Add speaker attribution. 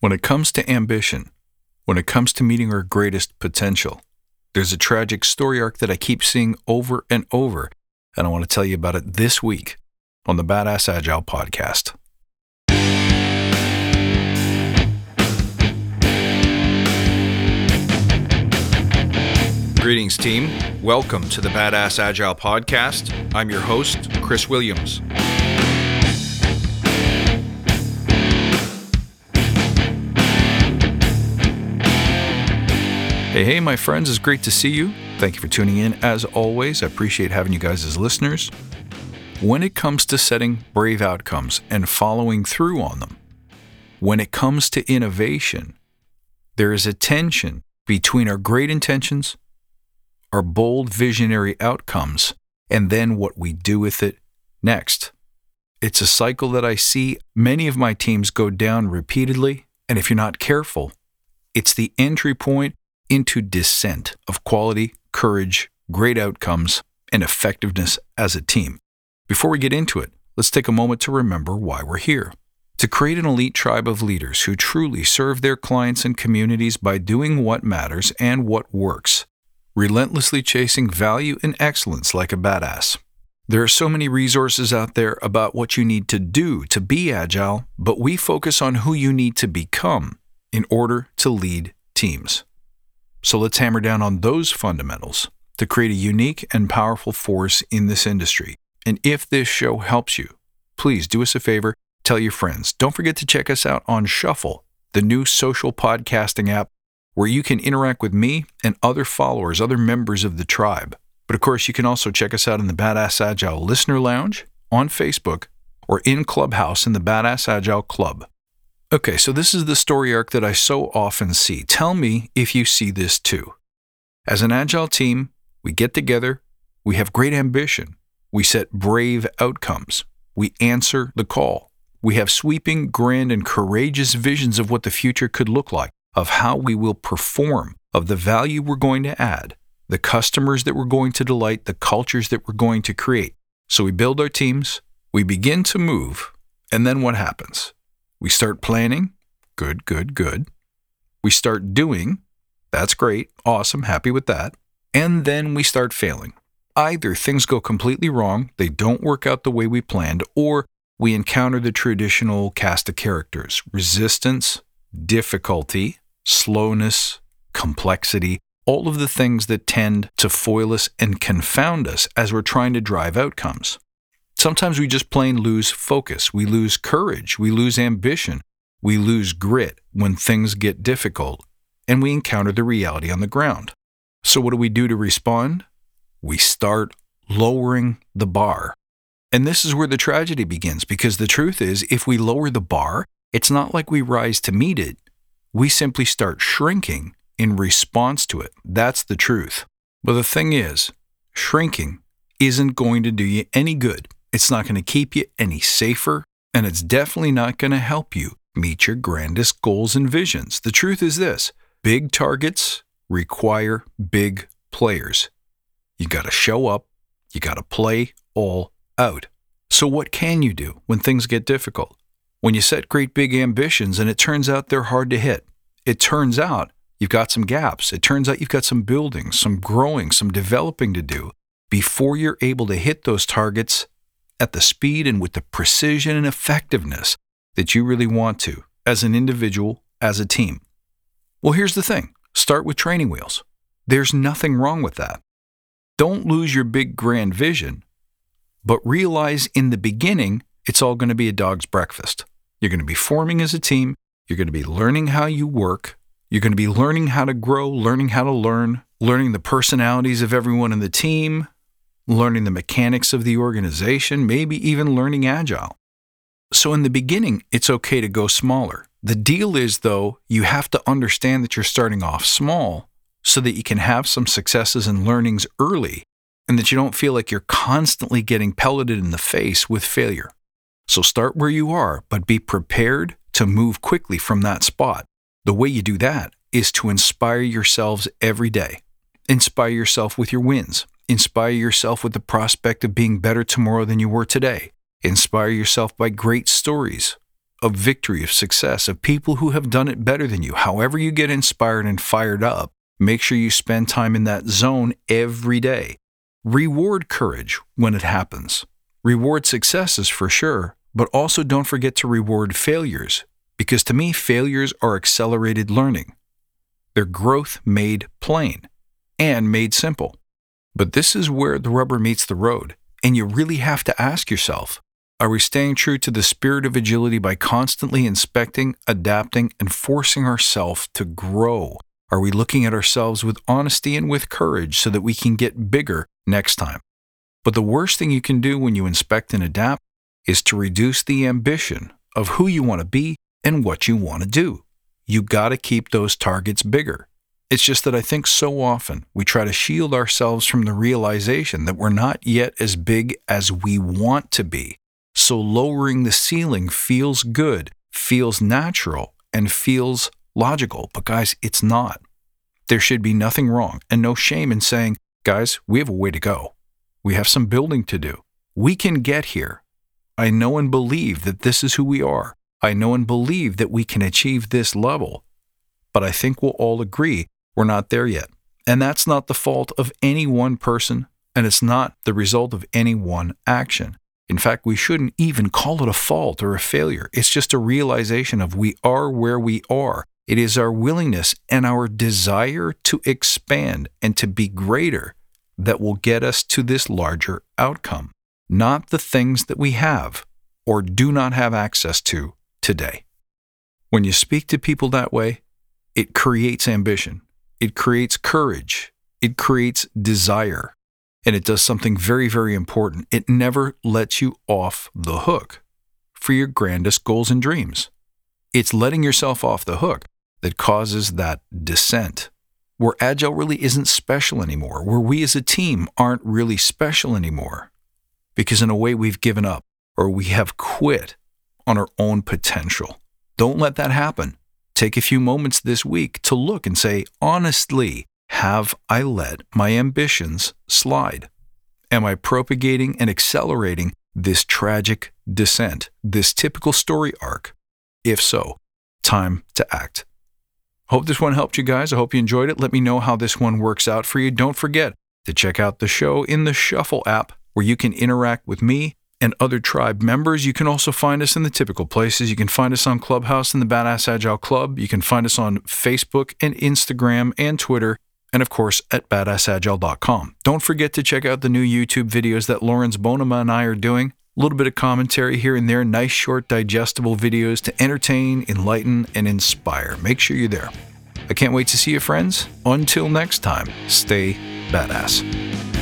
Speaker 1: When it comes to ambition, when it comes to meeting our greatest potential, there's a tragic story arc that I keep seeing over and over, and I want to tell you about it this week on the Badass Agile podcast. Greetings, team. Welcome to the Badass Agile podcast. I'm your host, Chris Williams. Hey, hey, my friends, it's great to see you. Thank you for tuning in. As always, I appreciate having you guys as listeners. When it comes to setting brave outcomes and following through on them, when it comes to innovation, there is a tension between our great intentions, our bold visionary outcomes, and then what we do with it next. It's a cycle that I see many of my teams go down repeatedly, and if you're not careful, it's the entry point into descent of quality, courage, great outcomes, and effectiveness as a team. Before we get into it, let's take a moment to remember why we're here. To create an elite tribe of leaders who truly serve their clients and communities by doing what matters and what works, relentlessly chasing value and excellence like a badass. There are so many resources out there about what you need to do to be agile, but we focus on who you need to become in order to lead teams. So let's hammer down on those fundamentals to create a unique and powerful force in this industry. And if this show helps you, please do us a favor, tell your friends. Don't forget to check us out on Shuffle, the new social podcasting app where you can interact with me and other followers, other members of the tribe. But of course, you can also check us out in the Badass Agile Listener Lounge on Facebook or in Clubhouse in the Badass Agile Club. Okay, so this is the story arc that I so often see. Tell me if you see this too. As an agile team, we get together, we have great ambition, we set brave outcomes, we answer the call, we have sweeping, grand, and courageous visions of what the future could look like, of how we will perform, of the value we're going to add, the customers that we're going to delight, the cultures that we're going to create. So we build our teams, we begin to move, and then what happens? We start planning. Good, good, good. We start doing. That's great. Awesome. Happy with that. And then we start failing. Either things go completely wrong, they don't work out the way we planned, or we encounter the traditional cast of characters resistance, difficulty, slowness, complexity, all of the things that tend to foil us and confound us as we're trying to drive outcomes. Sometimes we just plain lose focus. We lose courage. We lose ambition. We lose grit when things get difficult and we encounter the reality on the ground. So, what do we do to respond? We start lowering the bar. And this is where the tragedy begins because the truth is, if we lower the bar, it's not like we rise to meet it. We simply start shrinking in response to it. That's the truth. But the thing is, shrinking isn't going to do you any good it's not going to keep you any safer, and it's definitely not going to help you meet your grandest goals and visions. The truth is this big targets require big players. You got to show up, you got to play all out. So, what can you do when things get difficult? When you set great big ambitions and it turns out they're hard to hit, it turns out you've got some gaps. It turns out you've got some building, some growing, some developing to do before you're able to hit those targets at the speed and with the precision and effectiveness that you really want to as an individual, as a team. Well, here's the thing start with training wheels. There's nothing wrong with that. Don't lose your big grand vision, but realize in the beginning it's all going to be a dog's breakfast. You're going to be forming as a team, you're going to be learning how you work, you're going to be learning how to grow, learning how to learn, learning the personalities of everyone in the team, learning the mechanics of the organization, maybe even learning agile. So, in the beginning, it's okay to go smaller. The deal is, though, you have to understand that you're starting off small so that you can have some successes and learnings early and that you don't feel like you're constantly getting pelleted in the face with failure. So, start where you are, but be prepared to move quickly from that spot. The way you do that is to inspire yourselves every day. Inspire yourself with your wins. Inspire yourself with the prospect of being better tomorrow than you were today. Inspire yourself by great stories. of victory, of success, of people who have done it better than you. However, you get inspired and fired up, make sure you spend time in that zone every day. Reward courage when it happens. Reward successes for sure, but also don't forget to reward failures, because to me, failures are accelerated learning. They're growth made plain and made simple. But this is where the rubber meets the road, and you really have to ask yourself are we staying true to the spirit of agility by constantly inspecting, adapting, and forcing ourselves to grow? Are we looking at ourselves with honesty and with courage so that we can get bigger next time? But the worst thing you can do when you inspect and adapt is to reduce the ambition of who you want to be and what you want to do. You got to keep those targets bigger. It's just that I think so often we try to shield ourselves from the realization that we're not yet as big as we want to be so lowering the ceiling feels good, feels natural, and feels logical. But guys, it's not. There should be nothing wrong and no shame in saying, guys, we have a way to go. We have some building to do. We can get here. I know and believe that this is who we are. I know and believe that we can achieve this level. But I think we'll all agree we're not there yet. And that's not the fault of any one person, and it's not the result of any one action. In fact, we shouldn't even call it a fault or a failure. It's just a realization of we are where we are. It is our willingness and our desire to expand and to be greater that will get us to this larger outcome, not the things that we have or do not have access to today. When you speak to people that way, it creates ambition, it creates courage, it creates desire and it does something very, very important. It never lets you off the hook for your grandest goals and dreams. It's letting yourself off the hook that causes that descent, where Agile really isn't special anymore, where we as a team aren't really special anymore, because in a way we've given up or we have quit on our own potential. Don't let that happen. Take a few moments this week to look and say, honestly, have I let my ambitions slide? Am I propagating and accelerating this tragic descent, this typical story arc? If so, time to act. Hope this one helped you guys. I hope you enjoyed it. Let me know how this one works out for you. Don't forget to check out the show in the Shuffle app where you can interact with me and other tribe members. You can also find us in the typical places. You can find us on Clubhouse and the Badass Agile Club. You can find us on Facebook and Instagram and Twitter and of course at badassagile.com. Don't forget to check out the new YouTube videos that Lawrence Bonema and I are doing. A little bit of commentary here and there, nice short digestible videos to entertain, enlighten, and inspire. Make sure you're there. I can't wait to see you, friends. Until next time, stay badass.